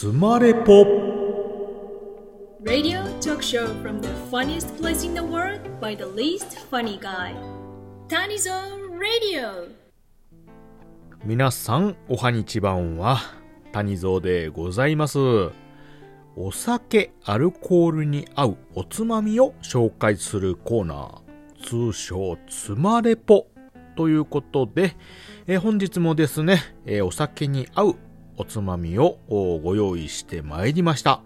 つまれぽ Radio talk show from the funniest place in the world by the least funny guy. Tanizo Radio. 皆さんおはにちばんは谷蔵でございますお酒アルコールに合うおつまみを紹介するコーナー通称つまれぽということで、えー本日もですね、えーお酒に合うおつまみをご用意してまいりました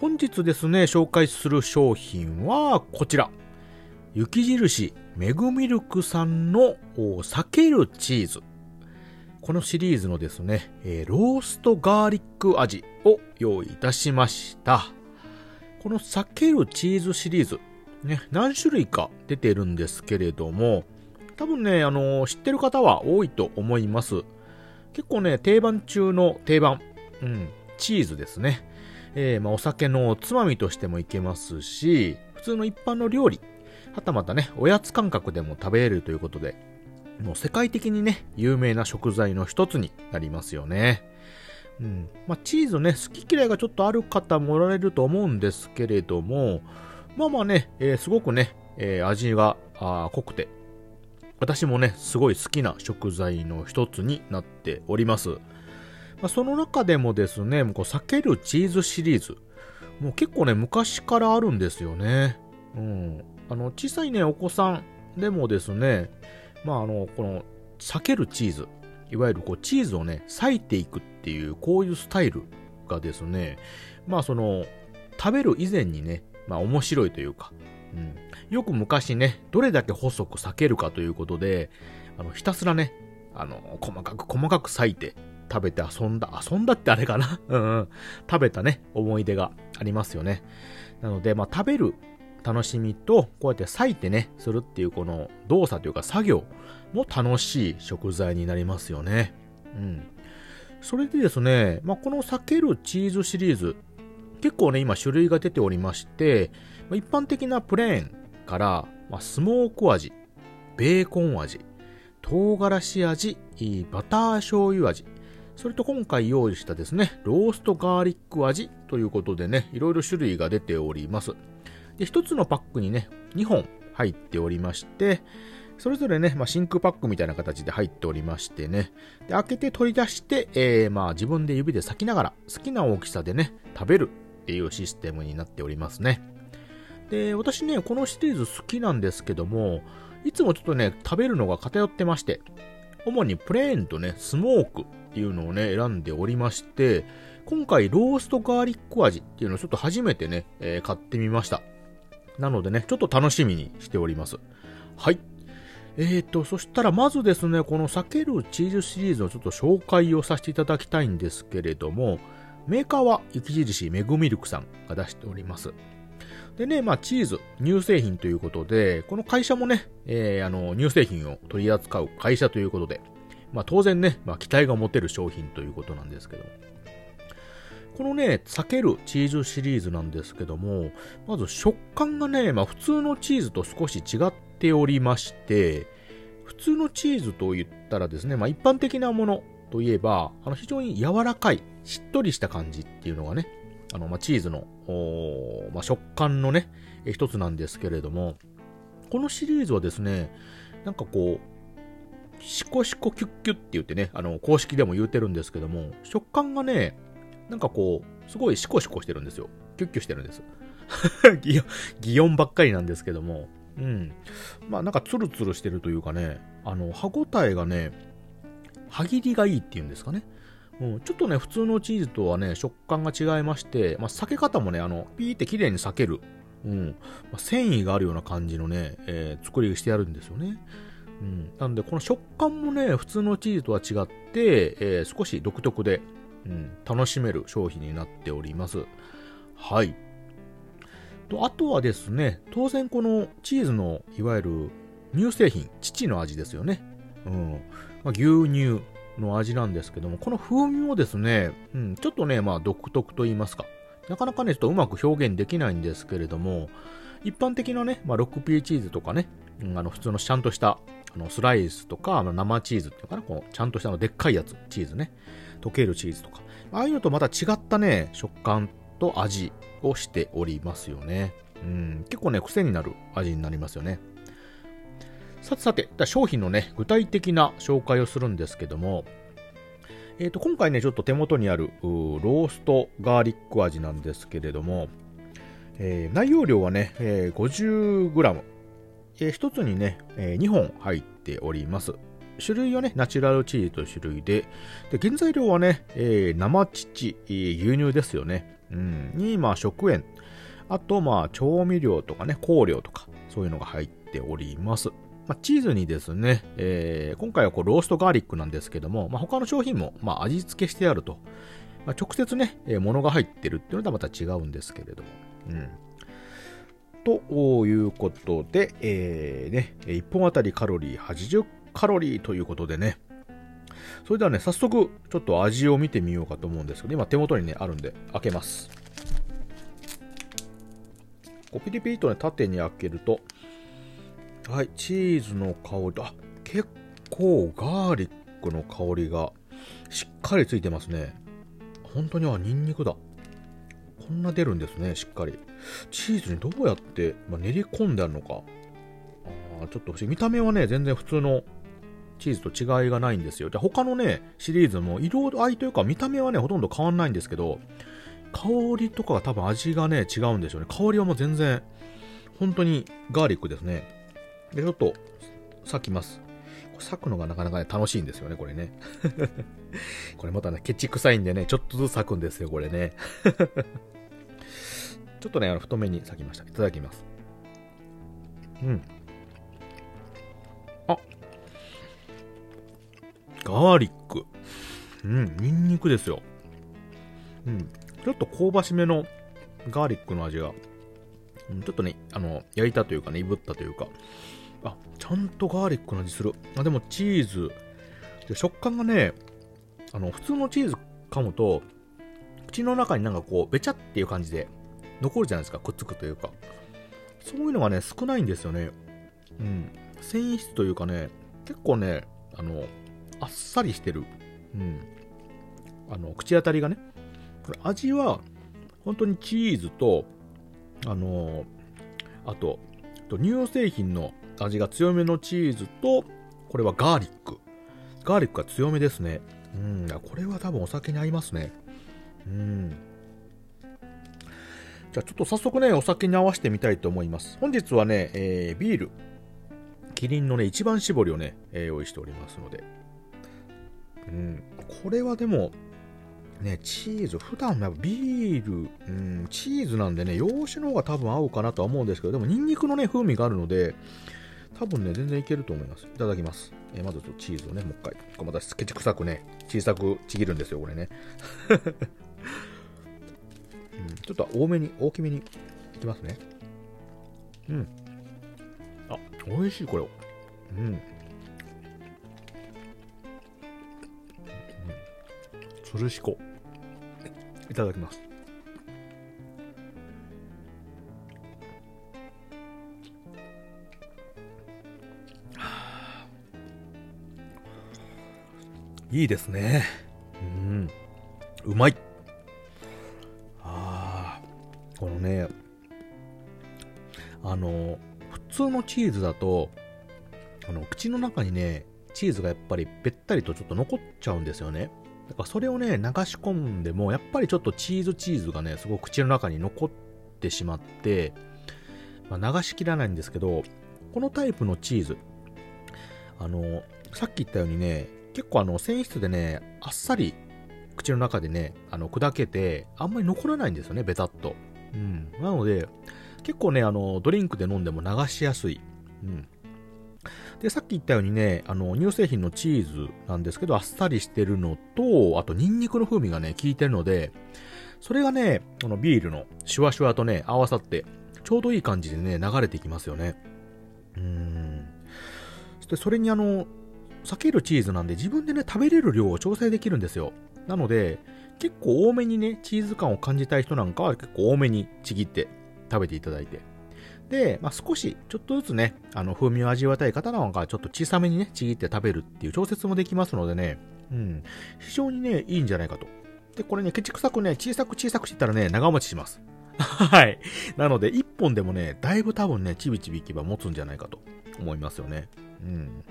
本日ですね紹介する商品はこちら雪印メグミルクさんの避けるチーズこのシリーズのですね、ローストガーリック味を用意いたしました。この避けるチーズシリーズ、ね、何種類か出てるんですけれども、多分ね、あの知ってる方は多いと思います。結構ね、定番中の定番、うん、チーズですね。えーまあ、お酒のおつまみとしてもいけますし、普通の一般の料理、はたまたね、おやつ感覚でも食べれるということで、もう世界的にね、有名な食材の一つになりますよね。うん。まあ、チーズね、好き嫌いがちょっとある方もおられると思うんですけれども、まあまあね、えーすごくね、えー味があ濃くて、私もね、すごい好きな食材の一つになっております。まあ、その中でもですね、もうこう避けるチーズシリーズ、もう結構ね、昔からあるんですよね。うん。あの、小さいね、お子さんでもですね、まあ、あの、この、避けるチーズ、いわゆるこう、チーズをね、裂いていくっていう、こういうスタイルがですね、まあ、その、食べる以前にね、まあ、面白いというか、うん。よく昔ね、どれだけ細く裂けるかということで、あの、ひたすらね、あの、細かく細かく裂いて、食べて遊んだ、遊んだってあれかな？うんうん。食べたね、思い出がありますよね。なので、まあ、食べる楽しみと、こうやって裂いてね、するっていうこの動作というか作業も楽しい食材になりますよね。うん。それでですね、まあ、この避けるチーズシリーズ、結構ね、今種類が出ておりまして、一般的なプレーンから、まあ、スモーク味、ベーコン味、唐辛子味、バター醤油味、それと今回用意したですね、ローストガーリック味ということでね、いろいろ種類が出ております。で、一つのパックにね、2本入っておりまして、それぞれね、まあ、真空パックみたいな形で入っておりましてね、で、開けて取り出して、えー、まあ、自分で指で裂きながら、好きな大きさでね、食べるっていうシステムになっておりますね。で、私ね、このシリーズ好きなんですけども、いつもちょっとね、食べるのが偏ってまして、主にプレーンとね、スモークっていうのをね、選んでおりまして、今回ローストガーリック味っていうのをちょっと初めてね、えー買ってみました。なのでね、ちょっと楽しみにしております。はい。えーと、そしたらまずですね、この避けるチーズシリーズのちょっと紹介をさせていただきたいんですけれども、メーカーは雪印メグミルクさんが出しております。でね、まあ、チーズ、乳製品ということで、この会社もね、えーあの、乳製品を取り扱う会社ということで、まあ、当然ね、まあ、期待が持てる商品ということなんですけど。このね、避けるチーズシリーズなんですけども、まず食感がね、まあ、普通のチーズと少し違っておりまして、普通のチーズと言ったらですね、まあ、一般的なものといえば、あの非常に柔らかい、しっとりした感じっていうのがね、あの、まあ、チーズの、まあ、食感のね、一つなんですけれども、このシリーズはですね、なんかこう、シコシコキュッキュッって言ってね、あの、公式でも言うてるんですけども、食感がね、なんかこう、すごいシコシコしてるんですよ。キュッキュしてるんです。擬音ばっかりなんですけども、うん。まあなんかツルツルしてるというかね、あの、歯ごたえがね、歯切りがいいっていうんですかね。うん、ちょっとね、普通のチーズとはね、食感が違いまして、まあ、避け方もね、あの、ピーって綺麗に避ける。うん。まあ、繊維があるような感じのね、えー作りしてあるんですよね。うん。なんで、この食感もね、普通のチーズとは違って、えー少し独特で、うん、楽しめる商品になっております。はい。と、あとはですね、当然このチーズの、いわゆる乳製品、父の味ですよね。うん。まあ、牛乳の味なんですけども、この風味もですね、うん、ちょっとね、まあ独特と言いますか、なかなかね、ちょっとうまく表現できないんですけれども、一般的なね、まあ 6P チーズとかね、うん、あの普通のちゃんとしたあのスライスとか、あの生チーズっていうかな、こうちゃんとしたのでっかいやつ、チーズね、溶けるチーズとか、ああいうのとまた違ったね、食感と味をしておりますよね。うん、結構ね、癖になる味になりますよね。さてさて、商品のね、具体的な紹介をするんですけども、えっ、ー、と、今回ね、ちょっと手元にある、ローストガーリック味なんですけれども、えー、内容量はね、えー、50g、えー、1つにね、えー、2本入っております。種類はね、ナチュラルチーズと種類で、で、原材料はね、えー、生乳、牛乳ですよね。うん。に、まあ、食塩。あと、まあ、調味料とかね、香料とか、そういうのが入っております。まあ、チーズにですね、えー、今回はこうローストガーリックなんですけども、まあ、他の商品も、まあ、味付けしてあると。まあ、直接ね、えー、物が入ってるっていうのとはまた違うんですけれども。うん。ということで、えー、ね、1本あたりカロリー80カロリーということでね、それではね、早速、ちょっと味を見てみようかと思うんですけど、今手元にね、あるんで、開けます。こうピリピリとね、縦に開けると、はい、チーズの香り、あ、結構ガーリックの香りがしっかりついてますね。本当にはニンニクだ。こんな出るんですね、しっかり。チーズにどうやって、まあ、練り込んであるのか。あちょっと不思議。見た目はね、全然普通のチーズと違いがないんですよ。で、他のね、シリーズも色合いというか見た目はね、ほとんど変わんないんですけど、香りとかが多分味がね、違うんでしょうね。香りはもう全然、本当にガーリックですね。で、ちょっと、裂きます。裂くのがなかなかね、楽しいんですよね、これね。これまたね、ケチ臭いんでね、ちょっとずつ裂くんですよ、これね。ちょっとね、あの太めに裂きました。いただきます。うん。あガーリック。うん、ニンニクですよ。うん。ちょっと香ばしめのガーリックの味が、うん、ちょっとね、あの、焼いたというかね、いぶったというか、あ、ちゃんとガーリックの味する。あ、でもチーズ、で食感がね、あの、普通のチーズ噛むと、口の中になんかこう、べちゃっていう感じで残るじゃないですか、くっつくというか。そういうのがね、少ないんですよね。うん。繊維質というかね、結構ね、あの、あっさりしてる。うん。あの、口当たりがね。これ味は、本当にチーズと、あのあと、乳製品の味が強めのチーズと、これはガーリック。ガーリックが強めですね。うん、これは多分お酒に合いますね。うん。じゃあちょっと早速ね、お酒に合わせてみたいと思います。本日はね、えー、ビール、キリンのね、一番搾りをね、えー、用意しておりますので、うん、これはでも、ね、チーズ、普段のビール、うん、チーズなんでね、洋酒の方が多分合うかなとは思うんですけど、でもニンニクのね、風味があるので、多分ね、全然いけると思います。いただきます。えー、まずとチーズをね、もう一回。これまたケチ臭くね、小さくちぎるんですよ、これね。うん、ちょっと多めに、大きめにいきますね。うん。あ、美味しい、これ。うん。つるしこいただきますいいですね。うん。うまい。ああこのねあの普通のチーズだとあの口の中にねチーズがやっぱりべったりとちょっと残っちゃうんですよね。だからそれをね、流し込んでも、やっぱりちょっとチーズチーズがね、すごく口の中に残ってしまって、まあ、流しきらないんですけど、このタイプのチーズ、あの、さっき言ったようにね、結構あの、繊維質でね、あっさり口の中でね、あの、砕けて、あんまり残らないんですよね、ベタっと。うん。なので、結構ね、あの、ドリンクで飲んでも流しやすい。うん。で、さっき言ったようにね、あの、乳製品のチーズなんですけど、あっさりしてるのと、あと、ニンニクの風味がね、効いてるので、それがね、このビールのシュワシュワとね、合わさって、ちょうどいい感じでね、流れていきますよね。うーん。そして、それにあの、避けるチーズなんで、自分でね、食べれる量を調整できるんですよ。なので、結構多めにね、チーズ感を感じたい人なんかは結構多めにちぎって食べていただいて。で、まあ、少し、ちょっとずつね、あの、風味を味わいたい方なんかは、ちょっと小さめにね、ちぎって食べるっていう調節もできますのでね、うん、非常にね、いいんじゃないかとで、これね、ケチくさくね、小さく小さくしてたらね、長持ちします。はい。なので、1本でもね、だいぶ多分ね、ちびちびいけば持つんじゃないかと思いますよね。うん。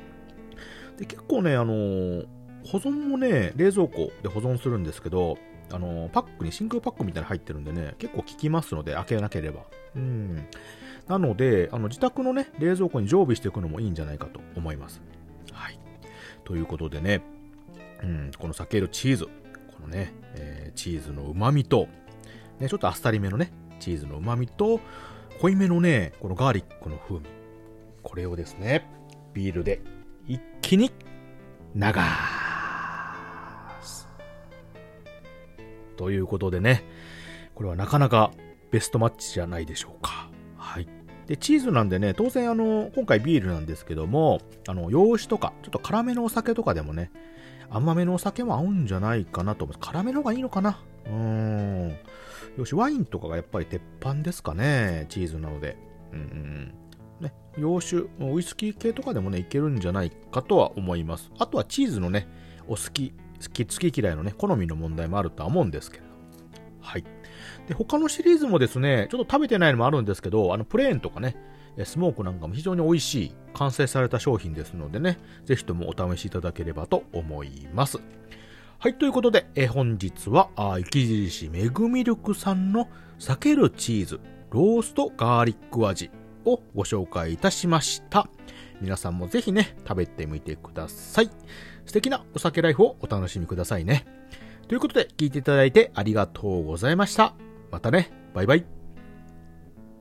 で、結構ね、あのー保存もね、冷蔵庫で保存するんですけど、あのーパックに真空パックみたいなの入ってるんでね、結構効きますので、開けなければ。うん。なので、あの、自宅のね、冷蔵庫に常備していくのもいいんじゃないかと思います。はい。ということでね、うん、この避けるチーズ、このね、えーチーズの旨味と、ね、ちょっとあっさりめのね、チーズの旨味と、濃いめのね、このガーリックの風味。これをですね、ビールで気に流す。ということでね、これはなかなかベストマッチじゃないでしょうか。はい。で、チーズなんでね、当然あの、今回ビールなんですけども、あの、洋酒とか、ちょっと辛めのお酒とかでもね、甘めのお酒も合うんじゃないかなと思います。辛めの方がいいのかな？うーん。よし、ワインとかがやっぱり鉄板ですかね。チーズなので。うんうん。ね、洋酒、ウイスキー系とかでもね、いけるんじゃないかとは思います。あとはチーズのね、お好き、好き、好き嫌いのね、好みの問題もあるとは思うんですけれど。はい。で、他のシリーズもですね、ちょっと食べてないのもあるんですけど、あの、プレーンとかね、スモークなんかも非常に美味しい、完成された商品ですのでね、ぜひともお試しいただければと思います。はい、ということで、え本日は、あ雪印メグミルクさんの避けるチーズ、ローストガーリック味をご紹介いたしました。皆さんもぜひね、食べてみてください。素敵なお酒ライフをお楽しみくださいね。ということで、聞いていただいてありがとうございました。またね、バイバイ。